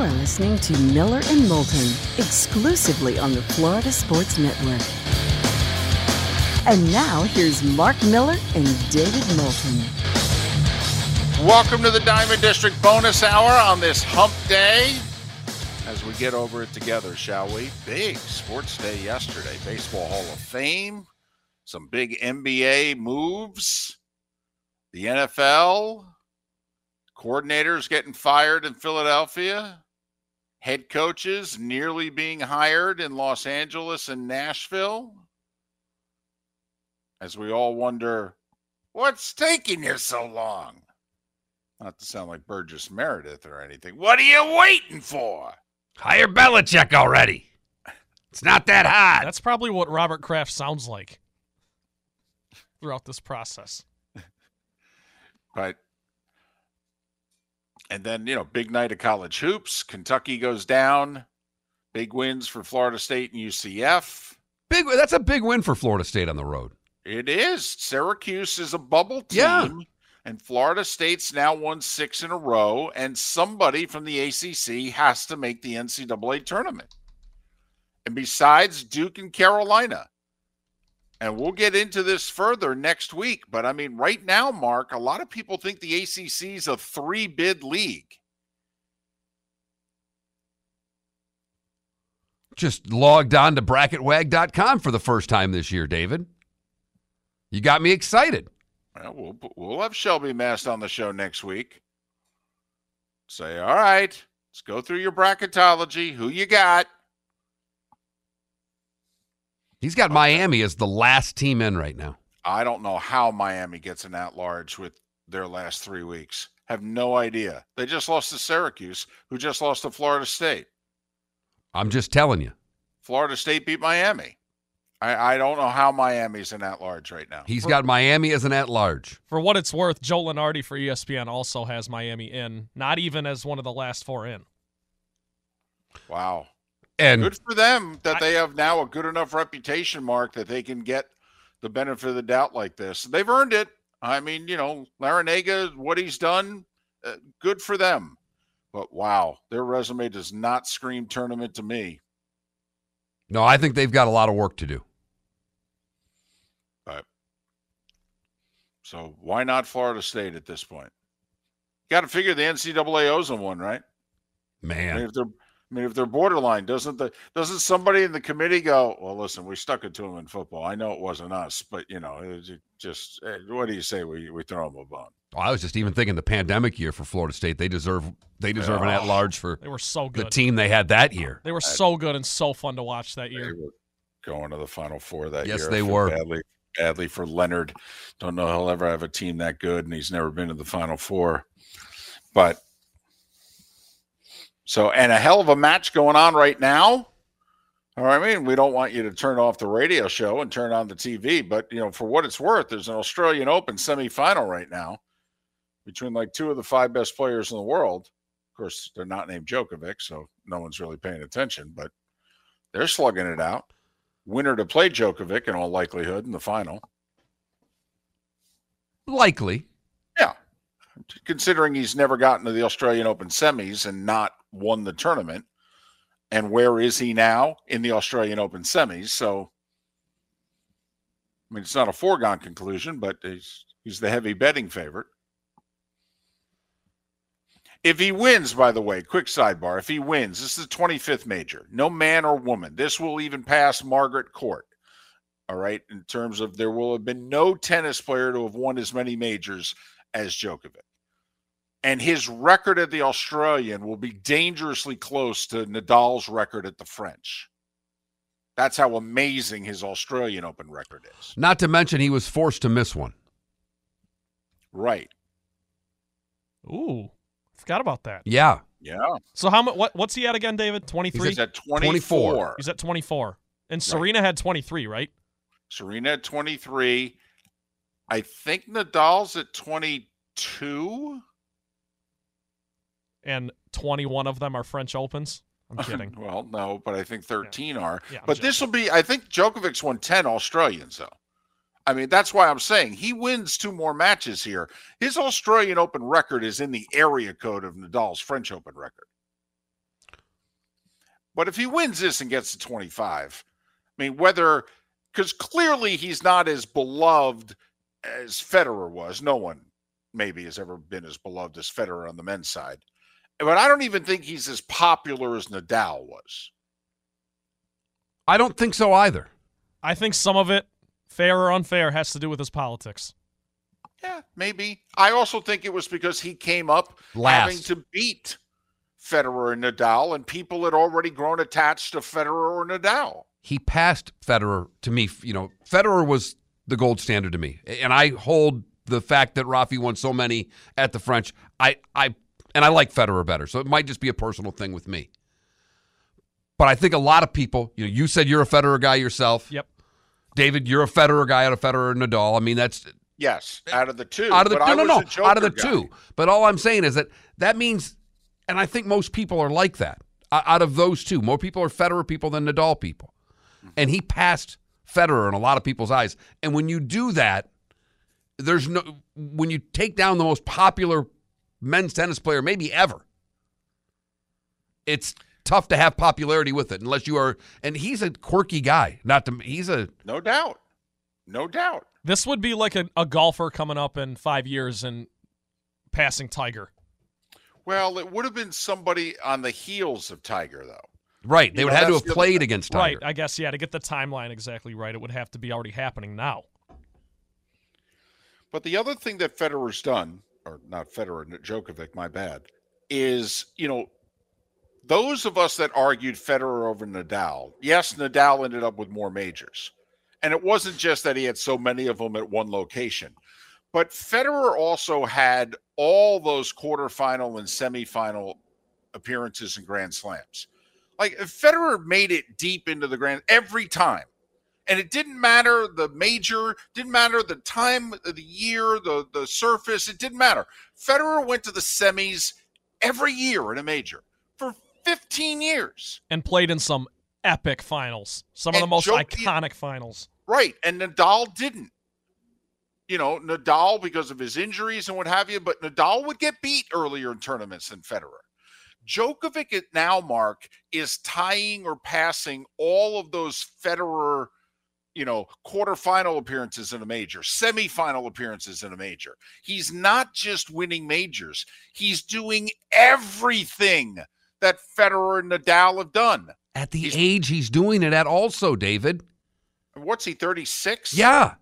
are listening to Miller and Moulton exclusively on the Florida Sports Network. And now here's Mark Miller and David Moulton. Welcome to the Diamond District bonus hour on this hump day. As we get over it together, shall we? Big sports day yesterday. Baseball Hall of Fame, some big NBA moves, the NFL, coordinators getting fired in Philadelphia, head coaches nearly being hired in Los Angeles and Nashville. As we all wonder, what's taking you so long? Not to sound like Burgess Meredith or anything. What are you waiting for? Hire Belichick already. It's not that hard. That's probably what Robert Kraft sounds like throughout this process. But and then, you know, big night of college hoops. Kentucky goes down. Big wins for Florida State and UCF. Big. That's a big win for Florida State on the road. It is. Syracuse is a bubble team. Yeah. And Florida State's now won six in a row. And somebody from the ACC has to make the NCAA tournament. And besides Duke and Carolina. And we'll get into this further next week. But I mean, right now, Mark, a lot of people think the ACC is a three bid league. Just logged on to bracketwag.com for the first time this year, David. You got me excited. Well, we'll, we'll have Shelby Mast on the show next week. Say, all right, let's go through your bracketology. Who you got? He's got Miami as the last team in right now. I don't know how Miami gets an at large with their last three weeks. Have no idea. They just lost to Syracuse, who just lost to Florida State. I'm just telling you. Florida State beat Miami. I, I don't know how Miami's an at large right now. He's got Miami as an at large. For what it's worth, Joe Lunardi for ESPN also has Miami in, not even as one of the last four in. Wow. And Good for them that they have now a good enough reputation, Mark, that they can get the benefit of the doubt like this. They've earned it. I mean, you know, Larrañaga, what he's done, uh, good for them. But wow, their resume does not scream tournament to me. no, I think they've got a lot of work to do. But so why not Florida State at this point? Got to figure the NCAA owes them one, right? I mean, Man. if they're, I mean, if they're borderline, doesn't the doesn't somebody in the committee go? Well, listen, we stuck it to them in football. I know it wasn't us, but you know, it was just eh, what do you say? We we throw them a bone. Oh, I was just even thinking the pandemic year for Florida State. They deserve they deserve an Oh. at large for They were so good. the team they had that year. They were so good and so fun to watch that They year. were going to the Final Four that Yes, year. I they were. badly badly for Leonard. Don't know he'll ever have a team that good, and he's never been to the Final Four. But so and a hell of a match going on right now. All right, I mean, we don't want you to turn off the radio show and turn on the TV, but you know, for what it's worth, there's an Australian Open semifinal right now between like two of the five best players in the world. Of course, they're not named Djokovic, so no one's really paying attention, but they're slugging it out. Winner to play Djokovic in all likelihood in the final. Likely. Yeah. Considering he's never gotten to the Australian Open semis and not won the tournament. And where is he now? In the Australian Open semis. So, I mean, it's not a foregone conclusion, but he's, he's the heavy betting favorite. If he wins, by the way, quick sidebar, if he wins, this is the 25th major. No man or woman. This will even pass Margaret Court. All right. In terms of there will have been no tennis player to have won as many majors as Djokovic. And his record at the Australian will be dangerously close to Nadal's record at the French. That's how amazing his Australian Open record is. Not to mention he was forced to miss one. Right. Ooh, forgot about that. Yeah. Yeah. So how much? What, what's he at again, David? Twenty three. He's at 24. He's at twenty four, and Serena had twenty three, right? Serena at 23. I think Nadal's at 22. And twenty one of them are French Opens. I'm kidding. well, no, but I think 13 are. Yeah, but this will be, I think Djokovic's won 10 Australians, though. I mean, that's why I'm saying he wins two more matches here. His Australian Open record is in the area code of Nadal's French Open record. But if he wins this and gets to 25, I mean, whether because clearly he's not as beloved as Federer was. No one maybe has ever been as beloved as Federer on the men's side. But I don't even think he's as popular as Nadal was. I don't think so either. I think some of it, fair or unfair, has to do with his politics. Yeah, maybe. I also think it was because he came up Last. having to beat Federer and Nadal, and people had already grown attached to Federer or Nadal. He passed Federer to me. You know, Federer was the gold standard to me, and I hold the fact that Rafi won so many at the French. I, I, and I like Federer better, so it might just be a personal thing with me. But I think a lot of people, you know, you said you're a Federer guy yourself. Yep. David, you're a Federer guy out of Federer and Nadal. I mean, that's Yes, out of the two. out of the but no, I no, was no, a out of the guy. two. But all I'm saying is that that means, and I think most people are like that. Out of those two, more people are Federer people than Nadal people, and he passed Federer in a lot of people's eyes. And when you do that, there's no when you take down the most popular men's tennis player maybe ever. It's tough to have popularity with it unless you are. And he's a quirky guy. Not to he's a No doubt. No doubt. This would be like a, a golfer coming up in five years and passing Tiger. Well, it would have been somebody on the heels of Tiger, though. right. They You would know, have to have played thing. against Tiger. Right. I guess, yeah, to get the timeline exactly right, it would have to be already happening now. But the other thing that Federer's done, or not Federer, Djokovic, my bad, is, you know, those of us that argued Federer over Nadal, yes, Nadal ended up with more majors. And it wasn't just that he had so many of them at one location, but Federer also had all those quarterfinal and semifinal appearances in Grand Slams. Like Federer made it deep into the Grand every time. And it didn't matter the major, didn't matter the time of the year, the the surface, it didn't matter. Federer went to the semis every year in a major for 15 years. And played in some epic finals, some of the most Djok- iconic finals. Right. And Nadal didn't. You know, Nadal because of his injuries and what have you, but Nadal would get beat earlier in tournaments than Federer. Djokovic at now, Mark, is tying or passing all of those Federer, you know, quarterfinal appearances in a major, semifinal appearances in a major. He's not just winning majors, he's doing everything that Federer and Nadal have done. At the He's- age he's doing it at, also, David. What's he, 36? Yeah.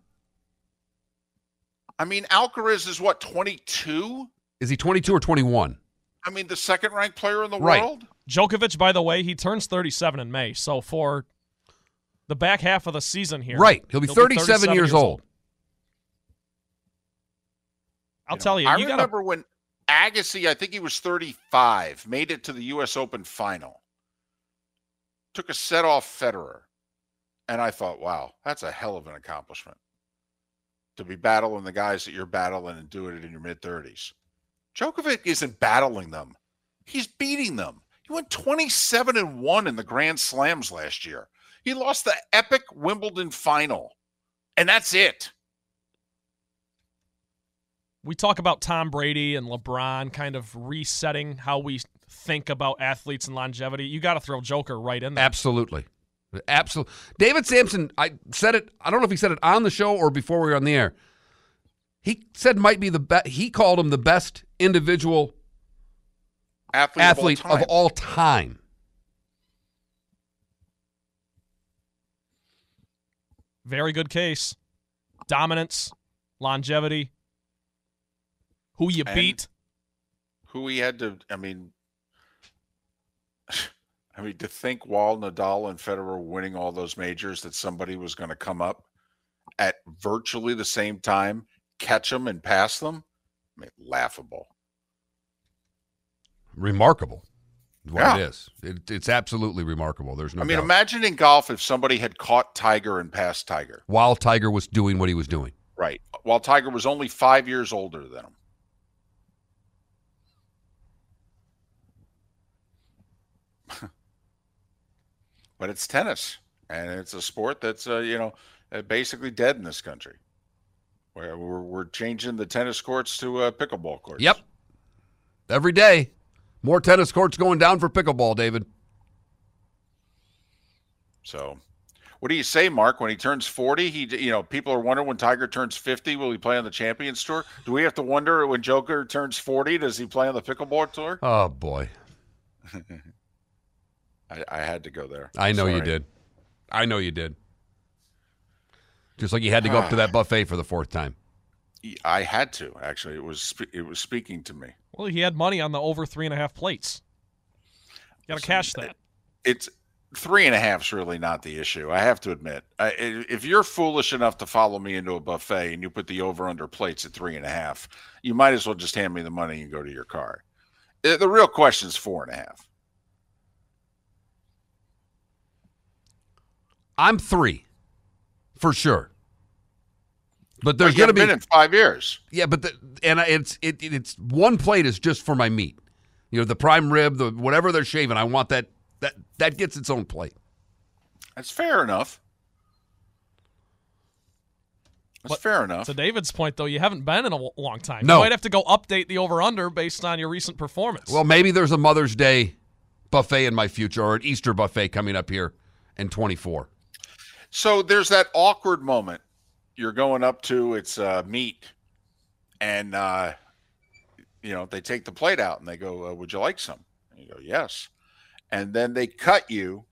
I mean, Alcaraz is what, 22? Is he 22 or 21? I mean, the second ranked player in the Right. world? Djokovic, by the way, he turns 37 in May. So for the back half of the season here, Right. He'll be 37, years, old. I'll You know, tell you, I you got to remember when Agassi, I think he was 35, made it to the U.S. Open final, took a set off Federer. And I thought, wow, that's a hell of an accomplishment to be battling the guys that you're battling and doing it in your mid 30s. Djokovic isn't battling them, he's beating them. He went 27 and 1 in the Grand Slams last year. He lost the epic Wimbledon final, and that's it. we talk about Tom Brady and LeBron kind of resetting how we think about athletes and longevity. You got to throw Joker right in there. Absolutely. Absolutely. David Samson, I said it, I don't know if he said it on the show or before we were on the air. He said might be the best, he called him the best individual Athlete, athlete of all time. of all time. Very good case. Dominance, longevity, who you And- beat. who he had to i mean i mean to think while nadal and federer winning all those majors that somebody was going to come up at virtually the same time catch them and pass them I mean, laughable Remarkable. What Yeah. it is. It, it's absolutely remarkable. There's no i mean doubt. imagine in golf if somebody had caught tiger and passed tiger While Tiger was doing what he was doing. right while tiger was only five years older than him but it's tennis and it's a sport that's uh, you know uh, basically dead in this country where we're, we're changing the tennis courts to uh, pickleball courts Yep. Every day. More tennis courts going down for pickleball, David. So, what do you say, Mark? When he turns forty, he you know people are wondering when Tiger turns fifty, will he play on the Champions Tour? Do we have to wonder when Joker turns forty, does he play on the pickleball tour? Oh boy, I, I had to go there. I know you did. I know you did. Just like you had to go up to that buffet for the fourth time. I had to actually. It was spe- it was speaking to me. Well, he had money on the over three and a half plates. Got to cash that. It's three and a half's really not the issue. I have to admit. I, i- if you're foolish enough to follow me into a buffet and you put the over under plates at three and a half, you might as well just hand me the money and go to your car. Uh, The real question is four and a half. I'm three, for sure. But But there's going to be been in five years. yeah, but the, and it's it, it's one plate is just for my meat. You know, the prime rib, the whatever they're shaving, I want that that that gets its own plate. That's fair enough. That's But- fair enough. To David's point, though, you haven't been in a long time. No. You might have to go update the over under based on your recent performance. Well, maybe there's a Mother's Day buffet in my future or an Easter buffet coming up here in 24. So there's that awkward moment. You're going up to it's uh, meat, and uh, you know they take the plate out and they go, uh, "Would you like some?" And you go, "Yes," and then they cut you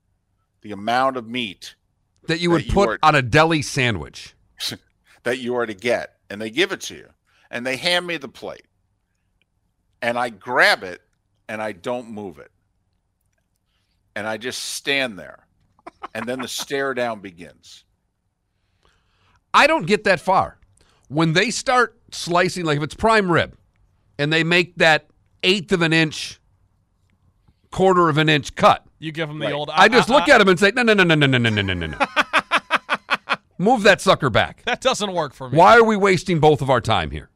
the amount of meat That you would That you put are- on a deli sandwich. that you are to get, and they give it to you, and they hand me the plate, and I grab it and I don't move it, and I just stand there, and then the stare down begins. I don't get that far. When they start slicing, like if it's prime rib, and they make that eighth of an inch, quarter of an inch cut, you give him the Right. old. I just look at him and say, no, no, no, no, no, no, no, no, no, no, no. Move that sucker back. That doesn't work for me. Why are we wasting both of our time here?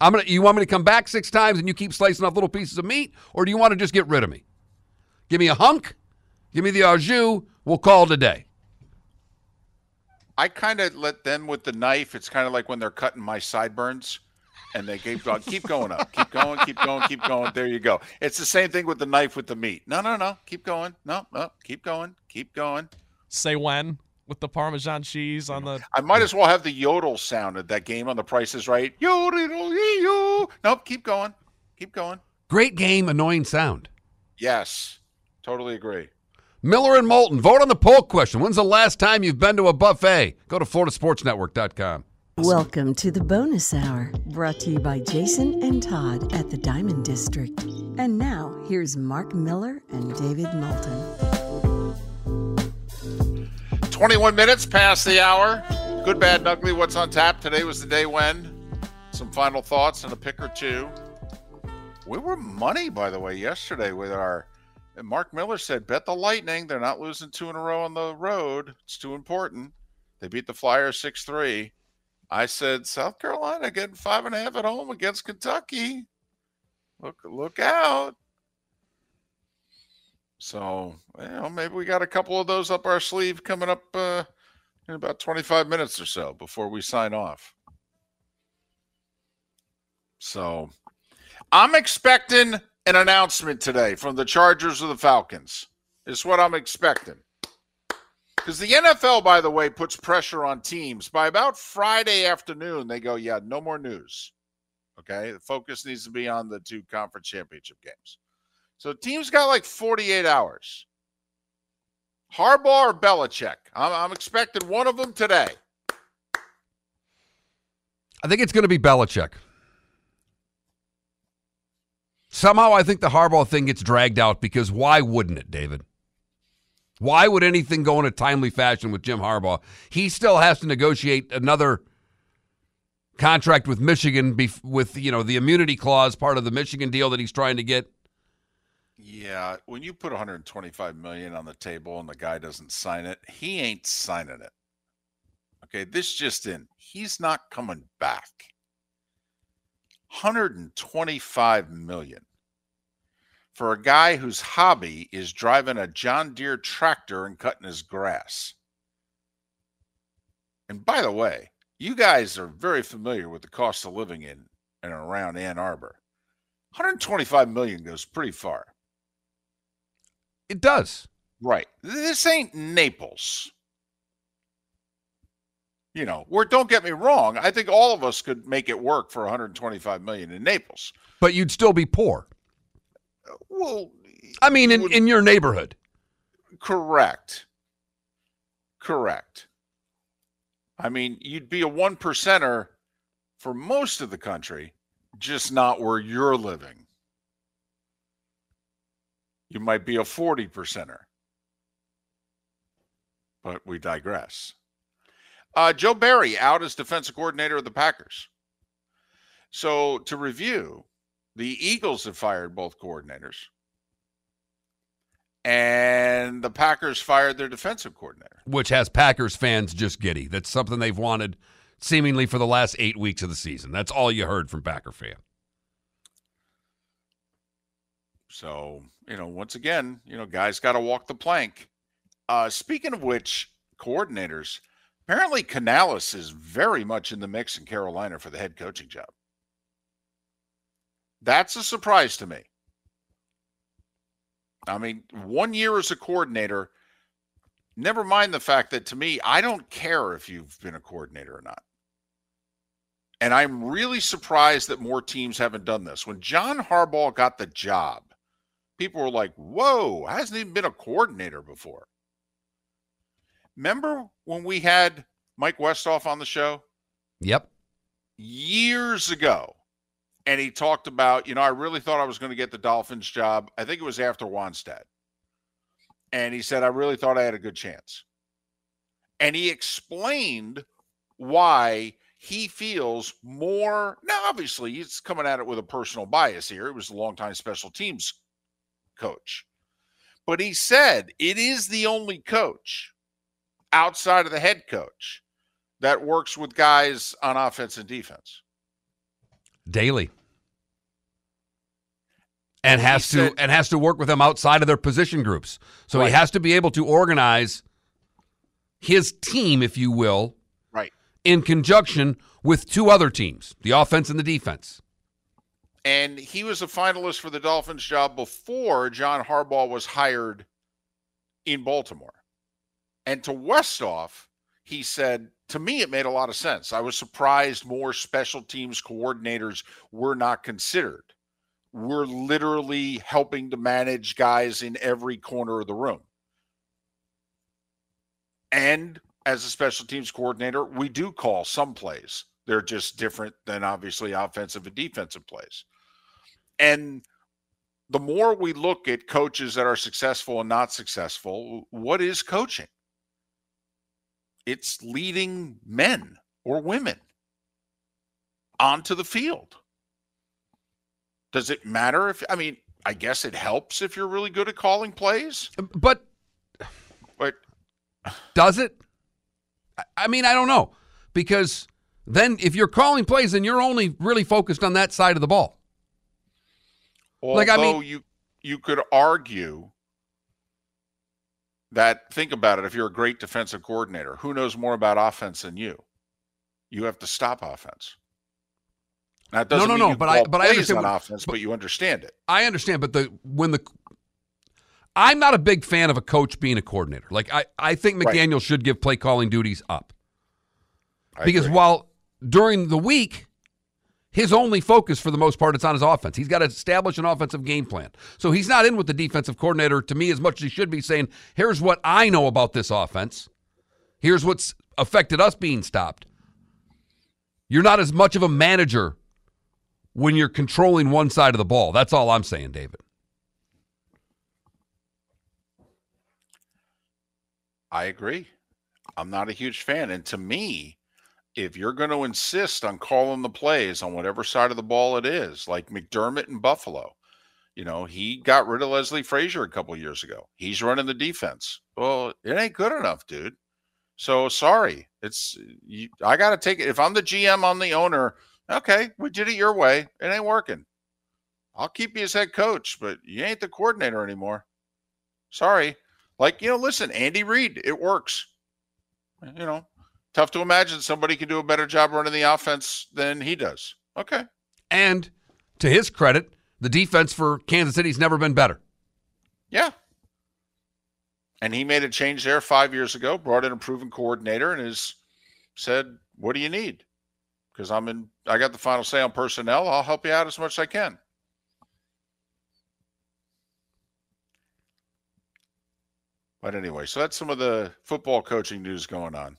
I'm gonna. You want me to come back six times and you keep slicing off little pieces of meat, or do you want to just get rid of me? Give me a hunk. Give me the au jus. We'll call it a day. I kind of let them with the knife. It's kind of like when they're cutting my sideburns, and they keep going, uh, keep going up, keep going, keep going, keep going. There you go. It's the same thing with the knife with the meat. No, no, no, keep going. No, no, keep going, keep going. Say when with the Parmesan cheese on the. I might as well have the yodel sound at that game on The Price is Right. Yodel, yo. Nope, keep going, keep going. Great game, annoying sound. Yes, totally agree. Miller and Moulton, vote on the poll question. When's the last time you've been to a buffet? Go to FloridaSportsNetwork.com. Welcome to the bonus hour, brought to you by Jason and Todd at the Diamond District. And now, here's Mark Miller and David Moulton. 21 minutes past the hour. Good, bad, and ugly. What's on tap? Today was the day when. Some final thoughts and a pick or two. We were money, by the way, yesterday with our. And Mark Miller said, bet the Lightning. They're not losing two in a row on the road. It's too important. They beat the Flyers 6 3. I said, South Carolina getting five and a half at home against Kentucky. Look, look out. So, you know, maybe we got a couple of those up our sleeve coming up uh, in about 25 minutes or so before we sign off. So, I'm expecting an announcement today from the Chargers or the Falcons. Is what I'm expecting. Because the NFL, by the way, puts pressure on teams. By about Friday afternoon, they go, yeah, no more news. Okay. The focus needs to be on the two conference championship games. So teams got like 48 hours. Harbaugh or Belichick? I'm, I'm expecting one of them today. I think it's going to be Belichick. Somehow, I think the Harbaugh thing gets dragged out because why wouldn't it, David? Why would anything go in a timely fashion with Jim Harbaugh? He still has to negotiate another contract with Michigan with you know the immunity clause part of the Michigan deal that he's trying to get. Yeah, when you put 125 million on the table and the guy doesn't sign it, he ain't signing it. Okay, this just in. He's not coming back. 125 million for a guy whose hobby is driving a John Deere tractor and cutting his grass. And by the way, you guys are very familiar with the cost of living in and around Ann Arbor. 125 million goes pretty far. It does. Right. This ain't Naples. You know, where don't get me wrong, I think all of us could make it work for 125 million in Naples. But you'd still be poor. Well, I mean, in, Would- in your neighborhood. correct. Correct. I mean, you'd be a one percenter for most of the country, just not where you're living. You might be a 40 percenter. But we digress. Uh, Joe Barry out as defensive coordinator of the Packers. So to review, the Eagles have fired both coordinators, and the Packers fired their defensive coordinator. which has Packers fans just giddy. That's something they've wanted seemingly for the last eight weeks of the season. That's all you heard from Packer fan. So, you know, once again, you know, guys got to walk the plank. Uh, speaking of which, coordinators, apparently Canales is very much in the mix in Carolina for the head coaching job. That's a surprise to me. I mean, one year as a coordinator, never mind the fact that to me, I don't care if you've been a coordinator or not. And I'm really surprised that more teams haven't done this. When John Harbaugh got the job, people were like, whoa, hasn't even been a coordinator before. Remember when we had Mike Westhoff on the show Yep. years ago? And he talked about, you know, I really thought I was going to get the Dolphins job. I think it was after Wannstedt. And he said, I really thought I had a good chance. And he explained why he feels more. Now, obviously, he's coming at it with a personal bias here. It was a longtime special teams coach. But he said it is the only coach outside of the head coach that works with guys on offense and defense. Daily. And has to said- and has to work with them outside of their position groups. So he has to be able to organize his team, if you will, Right. in conjunction with two other teams, the offense and the defense. And he was a finalist for the Dolphins job before John Harbaugh was hired in Baltimore. And to Westhoff, he said, to me, it made a lot of sense. I was surprised more special teams coordinators were not considered. We're literally helping to manage guys in every corner of the room. And as a special teams coordinator, we do call some plays. They're just different than obviously offensive and defensive plays. And the more we look at coaches that are successful and not successful, what is coaching? It's leading men or women onto the field. Does it matter if, I mean, I guess it helps if you're really good at calling plays, But but Does it? I- mean, I don't know. Because then if you're calling plays, then you're only really focused on that side of the ball. although Like, I mean- you you could argue that think about it if you're a great defensive coordinator who knows more about offense than you you have to stop offense that doesn't no, mean no, you but I- but I understand on offense but you understand it I understand, but the when the I'm not a big fan of a coach being a coordinator. Like I, I think Right. McDaniel should give play calling duties up. I because agree. while during the week, his only focus for the most part is on his offense. He's got to establish an offensive game plan. So he's not in with the defensive coordinator to me as much as he should be saying, here's what I know about this offense. Here's what's affected us being stopped. You're not as much of a manager when you're controlling one side of the ball. That's all I'm saying, David. I agree. I'm not a huge fan. And to me, if you're going to insist on calling the plays on whatever side of the ball it is, like McDermott in Buffalo, you know, he got rid of Leslie Frazier a couple years ago. He's running the defense. Well, it ain't good enough, dude. So sorry. It's you, I got to take it. If I'm the GM, I'm the owner. Okay, we did it your way. It ain't working. I'll keep you as head coach, but you ain't the coordinator anymore. Sorry. Like, you know, listen, Andy Reid, it works. You know, tough to imagine somebody can do a better job running the offense than he does. Okay. And to his credit, the defense for Kansas City's never been better. Yeah. And he made a change there five years ago, brought in a proven coordinator, and has said, What do you need? Because I'm in, I got the final say on personnel. I'll help you out as much as I can. But anyway, so that's some of the football coaching news going on.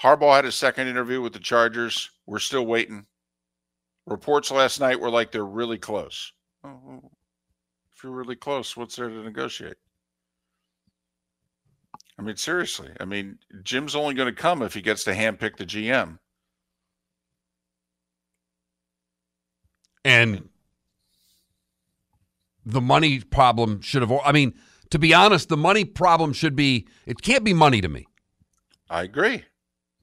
Harbaugh had a second interview with the Chargers. We're still waiting. Reports last night were like they're really close. Oh, oh. if you're really close, what's there to negotiate? I mean, seriously. I mean, Jim's only going to come if he gets to handpick the GM. And the money problem should have, I mean, to be honest, the money problem should be, it can't be money to me. I agree.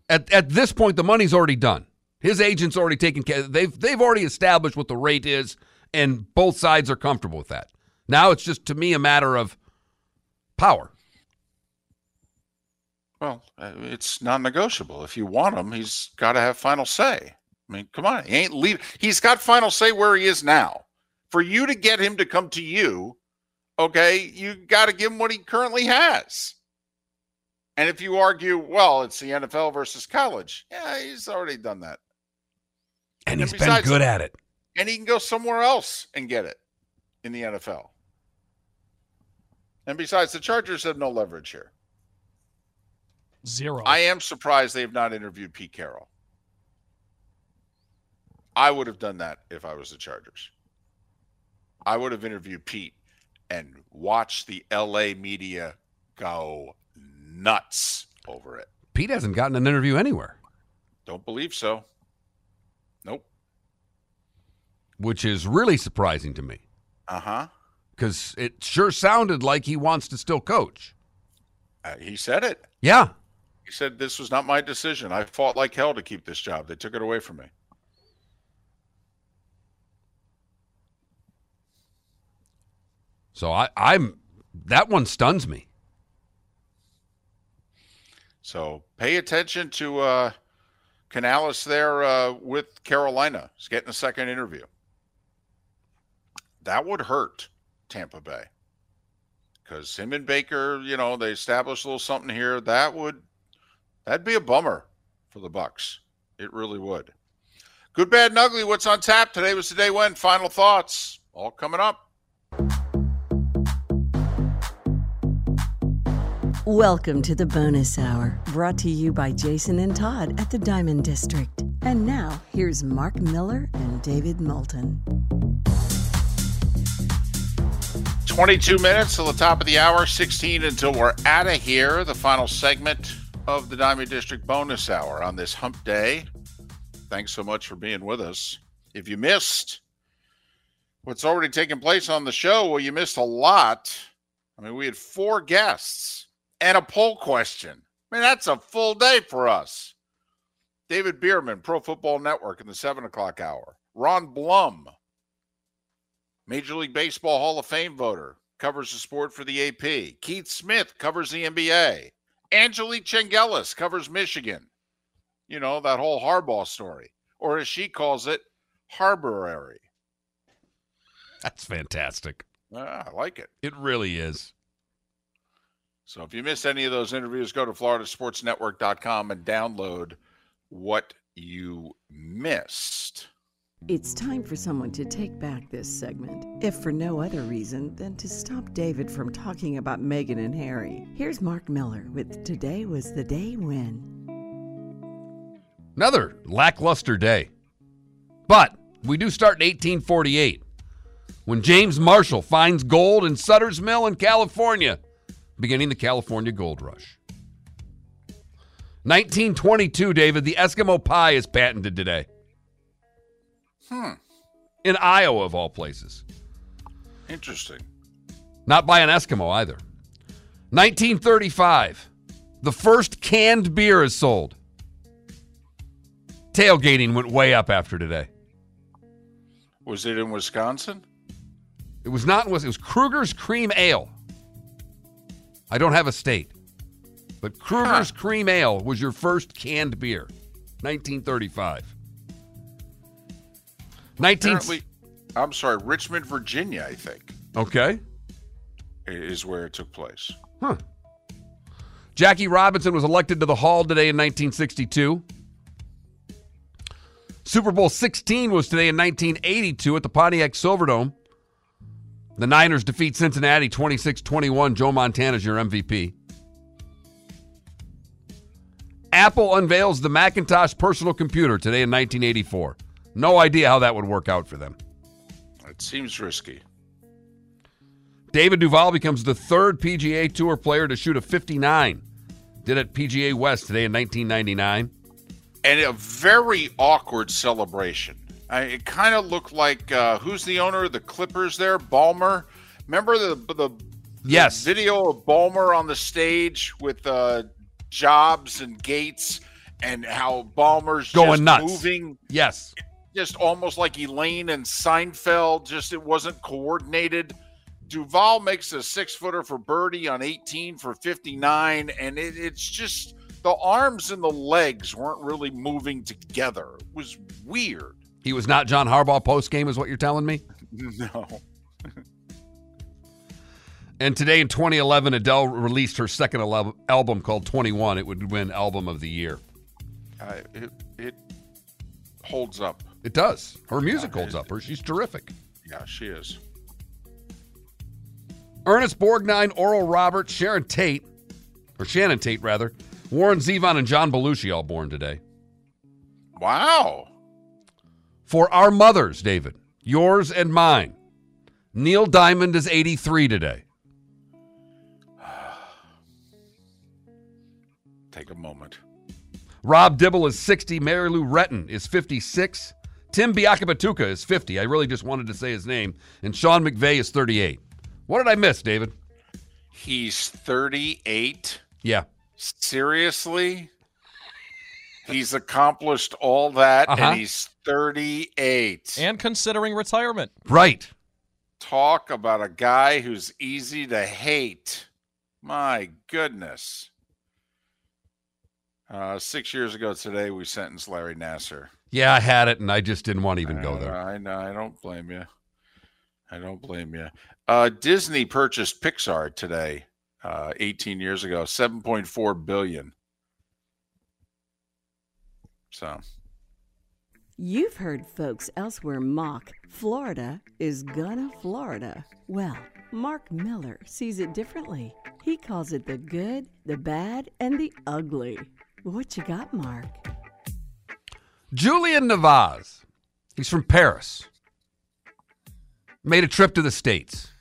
At, at this point, the money's already done. His agent's already taken care. They've they've already established what the rate is, and both sides are comfortable with that. Now it's just to me a matter of power. Well, uh, it's non-negotiable. If you want him, he's got to have final say. I mean, come on, he ain't leave. He's got final say where he is now. For you to get him to come to you, okay, you got to give him what he currently has. And if you argue, well, it's the NFL versus college, yeah, he's already done that. And, and he's been good at it. And he can go somewhere else and get it in the NFL. And besides, the Chargers have no leverage here. Zero. I am surprised they have not interviewed Pete Carroll. I would have done that if I was the Chargers. I would have interviewed Pete and watched the LA media go nuts over it. Pete hasn't gotten an interview anywhere. Don't believe so. Nope. Which is really surprising to me. Uh huh. Because it sure sounded like he wants to still coach. Uh, he said it. Yeah. He said, This was not my decision. I fought like hell to keep this job. They took it away from me. So I, I'm that one stuns me. So pay attention to uh, Canales there uh, with Carolina. He's getting a second interview. That would hurt Tampa Bay because him and Baker, you know, they established a little something here. That would that'd be a bummer for the Bucks. It really would. Good, bad, and ugly. What's on tap today was the day when. Final thoughts. All coming up. Welcome to the bonus hour, brought to you by Jason and Todd at the Diamond District. And now, here's Mark Miller and David Moulton. 22 minutes till the top of the hour, 16 until we're out of here. The final segment of the Diamond District bonus hour on this hump day. Thanks so much for being with us. If you missed what's already taken place on the show, well, you missed a lot. I mean, we had four guests and a poll question. I mean, that's a full day for us. David Bierman, Pro Football Network in the seven o'clock hour. Ron Blum, Major League Baseball Hall of Fame voter, covers the sport for the AP. Keith Smith covers the NBA. Angelique Chengelis covers Michigan. You know, that whole Harbaugh story. Or as she calls it, Harborary. That's fantastic. Ah, I like it. It really is. So if you missed any of those interviews, go to floridasportsnetwork.com and download what you missed. It's time for someone to take back this segment, if for no other reason than to stop David from talking about Meghan and Harry. Here's Mark Miller with Today Was the Day When. Another lackluster day. But we do start in 1848 when James Marshall finds gold in Sutter's Mill in California beginning the California Gold Rush. 1922, David, the Eskimo pie is patented today. Hmm. In Iowa, of all places. Interesting. Not by an Eskimo either. 1935, the first canned beer is sold. Tailgating went way up after today. Was it in Wisconsin? It was not. It was Krueger's Cream Ale. I don't have a state. But Krueger's huh. Cream Ale was your first canned beer, 1935. 19 Apparently, I'm sorry, Richmond, Virginia, I think. Okay. Is where it took place. Huh. Jackie Robinson was elected to the Hall today in 1962. Super Bowl 16 was today in 1982 at the Pontiac Silverdome. The Niners defeat Cincinnati 26 21. Joe Montana's your MVP. Apple unveils the Macintosh personal computer today in 1984. No idea how that would work out for them. It seems risky. David Duval becomes the third PGA Tour player to shoot a 59. Did it PGA West today in 1999. And a very awkward celebration. I, it kind of looked like uh, who's the owner of the Clippers there? Ballmer. Remember the the Yes. video of Ballmer on the stage with uh, Jobs and Gates, and how Ballmer's Going just nuts. moving, Yes. just almost like Elaine and Seinfeld. Just it wasn't coordinated. Duval makes a six footer for birdie on 18 for 59, and it, it's just the arms and the legs weren't really moving together. It was weird. He was not John Harbaugh post game, is what you're telling me? No. And today in 2011, Adele released her second album called 21. It would win Album of the Year. Uh, it, it holds up. It does. Her music Yeah, holds it- up. Her, she's terrific. Yeah, she is. Ernest Borgnine, Oral Roberts, Sharon Tate, or Shannon Tate rather, Warren Zevon, and John Belushi all born today. Wow. For our mothers, David, yours and mine, Neil Diamond is 83 today. Take a moment. Rob Dibble is 60. Mary Lou Retton is 56. Tim Biakabatuka is 50. I really just wanted to say his name. And Sean McVay is 38. What did I miss, David? He's 38. Yeah. Seriously? He's accomplished all that Uh-huh. and he's 38. And considering retirement. Right. Talk about a guy who's easy to hate. My goodness. Uh, six years ago today, we sentenced Larry Nassar. Yeah, I had it, and I just didn't want to even go there. I know. I don't blame you. I don't blame you. Uh, Disney purchased Pixar today, uh, 18 years ago, 7.4 billion. So You've heard folks elsewhere mock Florida is gonna Florida. Well, Mark Miller sees it differently. He calls it the good, the bad, and the ugly. What you got, Mark? Julien Navas. He's from Paris. Made a trip to the States.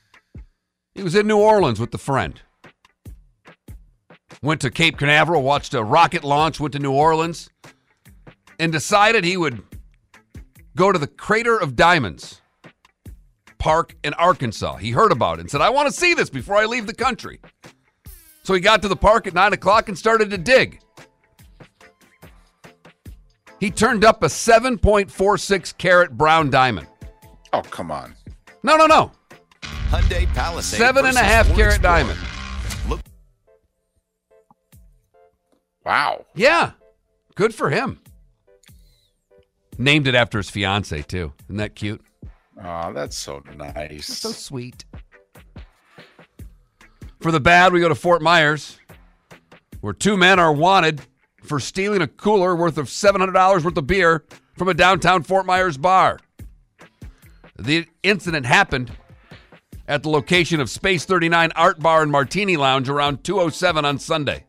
He was in New Orleans with a friend. Went to Cape Canaveral, watched a rocket launch, went to New Orleans, and decided he would go to the Crater of Diamonds Park in Arkansas. He heard about it and said, I want to see this before I leave the country. So he got to the park at 9 o'clock and started to dig. He turned up a 7.46 carat brown diamond. Oh, come on. No, no, no. Hyundai Palisade. Seven and a versus half Ford carat Explorer. diamond. Look Wow. Yeah. Good for him. Named it after his fiance, too. Isn't that cute? Oh, that's so nice. So sweet. For the bad, we go to Fort Myers, where two men are wanted for stealing a cooler worth of $700 worth of beer from a downtown Fort Myers bar. The incident happened at the location of Space 39 Art Bar and Martini Lounge around 207 on Sunday.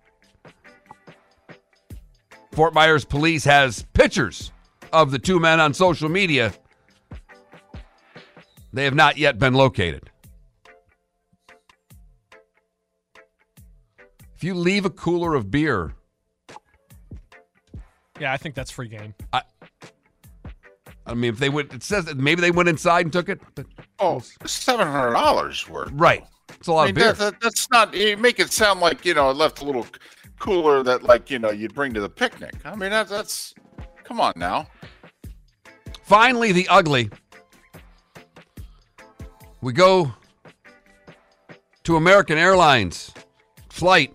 Fort Myers police has pictures of the two men on social media. They have not yet been located. If you leave a cooler of beer, Yeah, I think that's free game. I I mean, if they went, it says that maybe they went inside and took it. But, Oh, seven hundred dollars worth. right, it's a lot I of beer. that, that, that's not. You make it sound like you know, it left a little cooler that like you know you'd bring to the picnic. I mean, that, that's. Come on now. Finally, the ugly. We go to American Airlines flight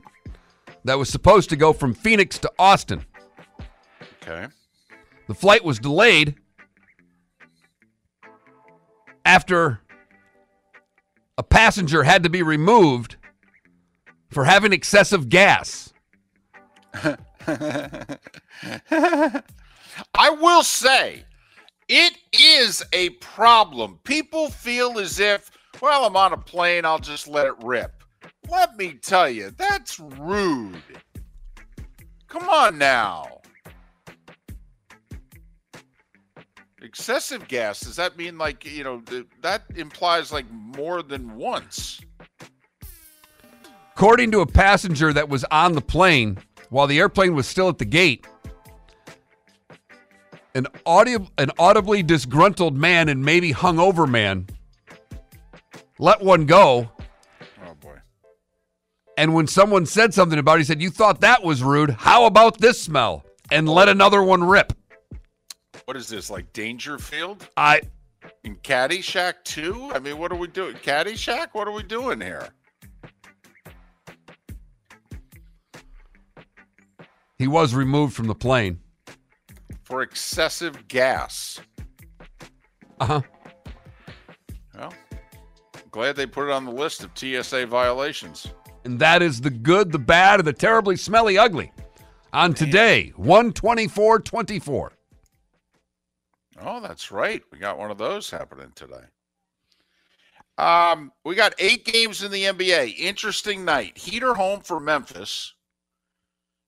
that was supposed to go from Phoenix to Austin. Okay. The flight was delayed after a passenger had to be removed for having excessive gas. I will say, it is a problem. People feel as if, well, I'm on a plane, I'll just let it rip. Let me tell you, that's rude. Come on now. Excessive gas, does that mean like, you know, th- that implies like more than once? According to a passenger that was on the plane while the airplane was still at the gate, an, audio, an audibly disgruntled man and maybe hungover man let one go. Oh boy. And when someone said something about it, he said, You thought that was rude. How about this smell? And let another one rip. What is this, like Dangerfield? I In Caddyshack 2? I mean, what are we doing? Caddyshack? What are we doing here? he was removed from the plane. For excessive gas. Uh-huh. Well, glad they put it on the list of TSA violations. And that is the good, the bad, and the terribly smelly ugly. On today, 124-24. Oh, that's right. We got one of those happening today. Um, we got eight games in the NBA. Interesting night. Heater home for Memphis.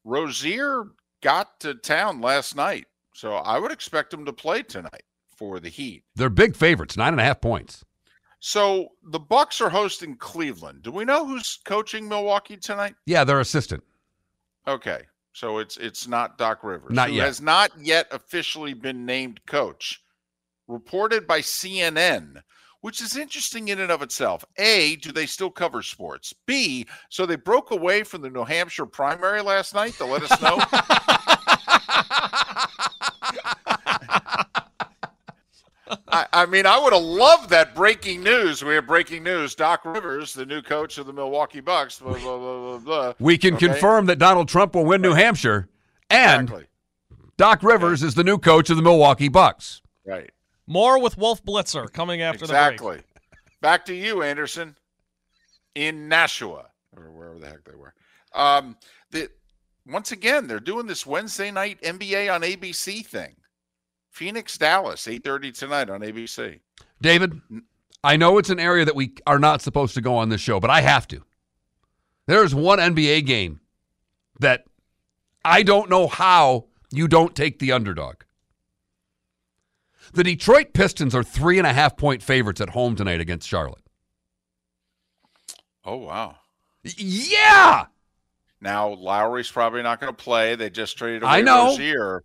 Rozier got to town last night, so I would expect him to play tonight for the Heat. They're big favorites, nine and a half points. So the Bucks are hosting Cleveland. Do we know who's coaching Milwaukee tonight? Yeah, their assistant. Okay, so it's it's not Doc Rivers, Not who yet. has not yet officially been named coach. Reported by CNN, which is interesting in and of itself. A, do they still cover sports? B, so they broke away from the New Hampshire primary last night to let us know. I, I mean, I would have loved that breaking news. We have breaking news. Doc Rivers, the new coach of the Milwaukee Bucks. Blah, blah, blah, blah, blah. We can Okay. confirm that Donald Trump will win New Hampshire, and Exactly. Doc Rivers is the new coach of the Milwaukee Bucks. Right. More with Wolf Blitzer coming after the break. exactly. Back to you, Anderson, in Nashua or wherever the heck they were. Um, the once again they're doing this Wednesday night NBA on ABC thing. Phoenix, Dallas, eight thirty tonight on ABC. David, I know it's an area that we are not supposed to go on this show, but I have to. There is one NBA game that I don't know how you don't take the underdog. The Detroit Pistons are three and a half point favorites at home tonight against Charlotte. Oh wow! Yeah. Now Lowry's probably not going to play. They just traded away I know. Rozier.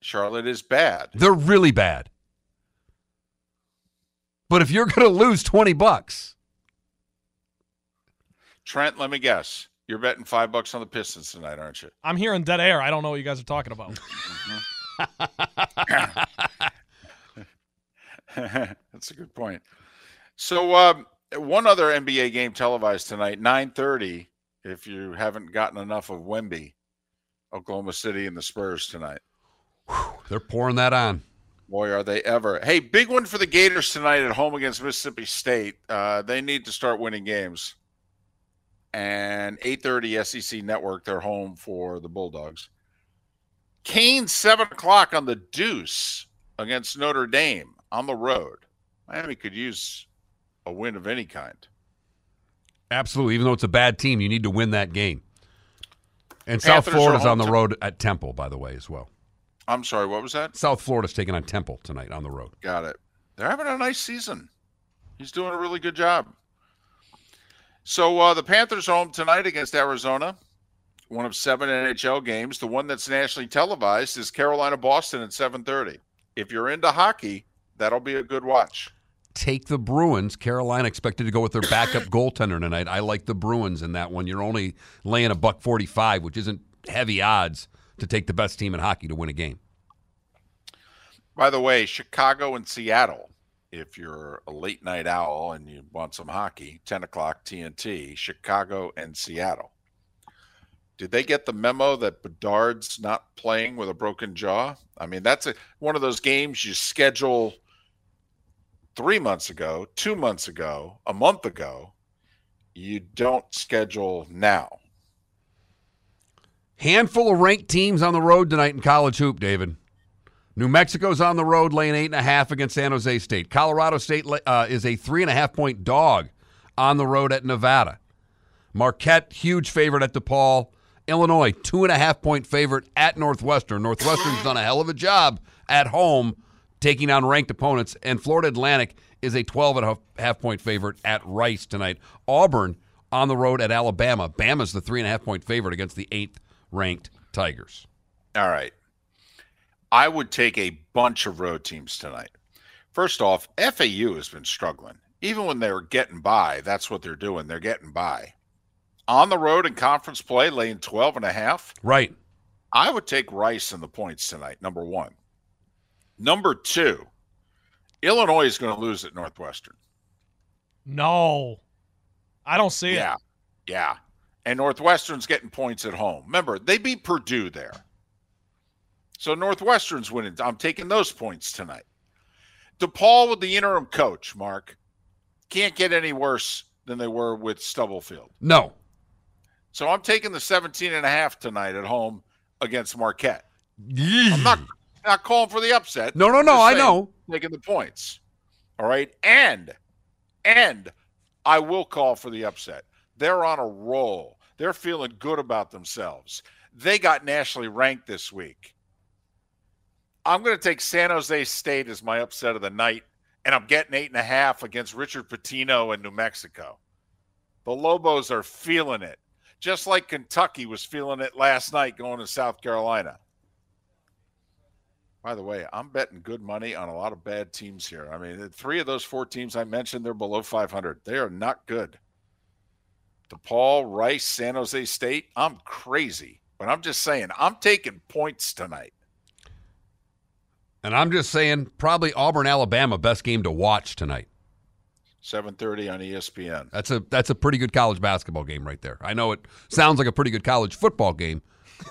Charlotte is bad. They're really bad. But if you're going to lose 20 bucks, Trent, let me guess. You're betting five bucks on the Pistons tonight, aren't you? I'm hearing dead air. I don't know what you guys are talking about. That's a good point. So, um, one other NBA game televised tonight, nine thirty. If you haven't gotten enough of Wemby, Oklahoma City and the Spurs tonight. they're pouring that on. Boy, are they ever! Hey, big one for the Gators tonight at home against Mississippi State. Uh, they need to start winning games. And eight thirty SEC Network, they're home for the Bulldogs. Kane seven o'clock on the Deuce against Notre Dame on the road. Miami could use a win of any kind. Absolutely. Even though it's a bad team, you need to win that game. And South Panthers Florida's on the road at Temple, by the way, as well. I'm sorry, what was that? South Florida's taking on Temple tonight on the road. Got it. They're having a nice season. He's doing a really good job. So uh, the Panthers home tonight against Arizona. One of seven NHL games. The one that's nationally televised is Carolina Boston at 7:30. If you're into hockey, that'll be a good watch. Take the Bruins. Carolina expected to go with their backup goaltender tonight. I like the Bruins in that one. You're only laying a buck 45, which isn't heavy odds to take the best team in hockey to win a game. By the way, Chicago and Seattle. If you're a late night owl and you want some hockey, 10 o'clock TNT, Chicago and Seattle. Did they get the memo that Bedard's not playing with a broken jaw? I mean, that's a, one of those games you schedule three months ago, two months ago, a month ago, you don't schedule now. Handful of ranked teams on the road tonight in college hoop, David. New Mexico's on the road, laying eight and a half against San Jose State. Colorado State uh, is a three and a half point dog on the road at Nevada. Marquette, huge favorite at DePaul. Illinois, two and a half point favorite at Northwestern. Northwestern's done a hell of a job at home taking on ranked opponents. And Florida Atlantic is a 12 and a half point favorite at Rice tonight. Auburn on the road at Alabama. Bama's the three and a half point favorite against the eighth ranked Tigers. All right. I would take a bunch of road teams tonight. First off, FAU has been struggling. Even when they're getting by, that's what they're doing. They're getting by. On the road in conference play, laying 12 and a half. Right. I would take Rice in the points tonight, number one. Number two, Illinois is going to lose at Northwestern. No. I don't see yeah. it. Yeah. Yeah. And Northwestern's getting points at home. Remember, they beat Purdue there. So Northwestern's winning. I'm taking those points tonight. DePaul with the interim coach, Mark, can't get any worse than they were with Stubblefield. No. So I'm taking the 17 and a half tonight at home against Marquette. I'm not not calling for the upset. No, no, no. I know. Taking the points. All right. And and I will call for the upset. They're on a roll. They're feeling good about themselves. They got nationally ranked this week. I'm going to take San Jose State as my upset of the night, and I'm getting eight and a half against Richard Pitino in New Mexico. The Lobos are feeling it, just like Kentucky was feeling it last night going to South Carolina. By the way, I'm betting good money on a lot of bad teams here. I mean, three of those four teams I mentioned, they're below 500. They are not good. DePaul, Rice, San Jose State, I'm crazy. But I'm just saying, I'm taking points tonight. And I'm just saying, probably Auburn, Alabama, best game to watch tonight. 7:30 on ESPN. That's a that's a pretty good college basketball game right there. I know it sounds like a pretty good college football game,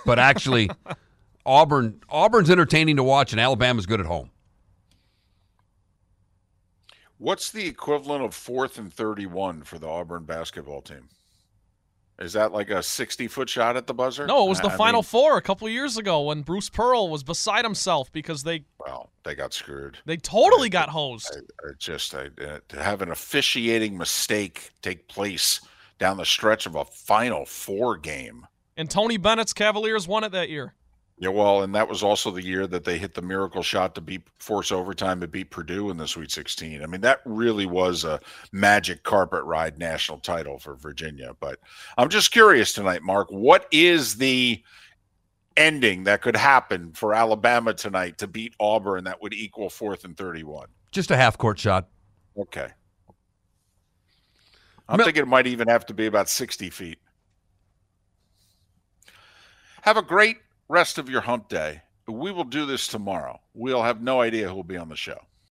but actually Auburn Auburn's entertaining to watch and Alabama's good at home. What's the equivalent of 4th and 31 for the Auburn basketball team? Is that like a 60 foot shot at the buzzer? No, it was the I Final mean, Four a couple years ago when Bruce Pearl was beside himself because they Well, they got screwed. they totally got hosed. I, I just I, uh, to have an officiating mistake take place down the stretch of a Final Four game. And Tony Bennett's Cavaliers won it that year. Yeah, well, and that was also the year that they hit the miracle shot to beat force overtime to beat Purdue in the Sweet 16. I mean, that really was a magic carpet ride national title for Virginia. But I'm just curious tonight, Mark, what is the ending that could happen for Alabama tonight to beat Auburn that would equal fourth and 31? Just a half court shot. Okay. I'm Mil- thinking it might even have to be about 60 feet. Have a great rest of your hump day. We will do this tomorrow. We'll have no idea who will be on the show.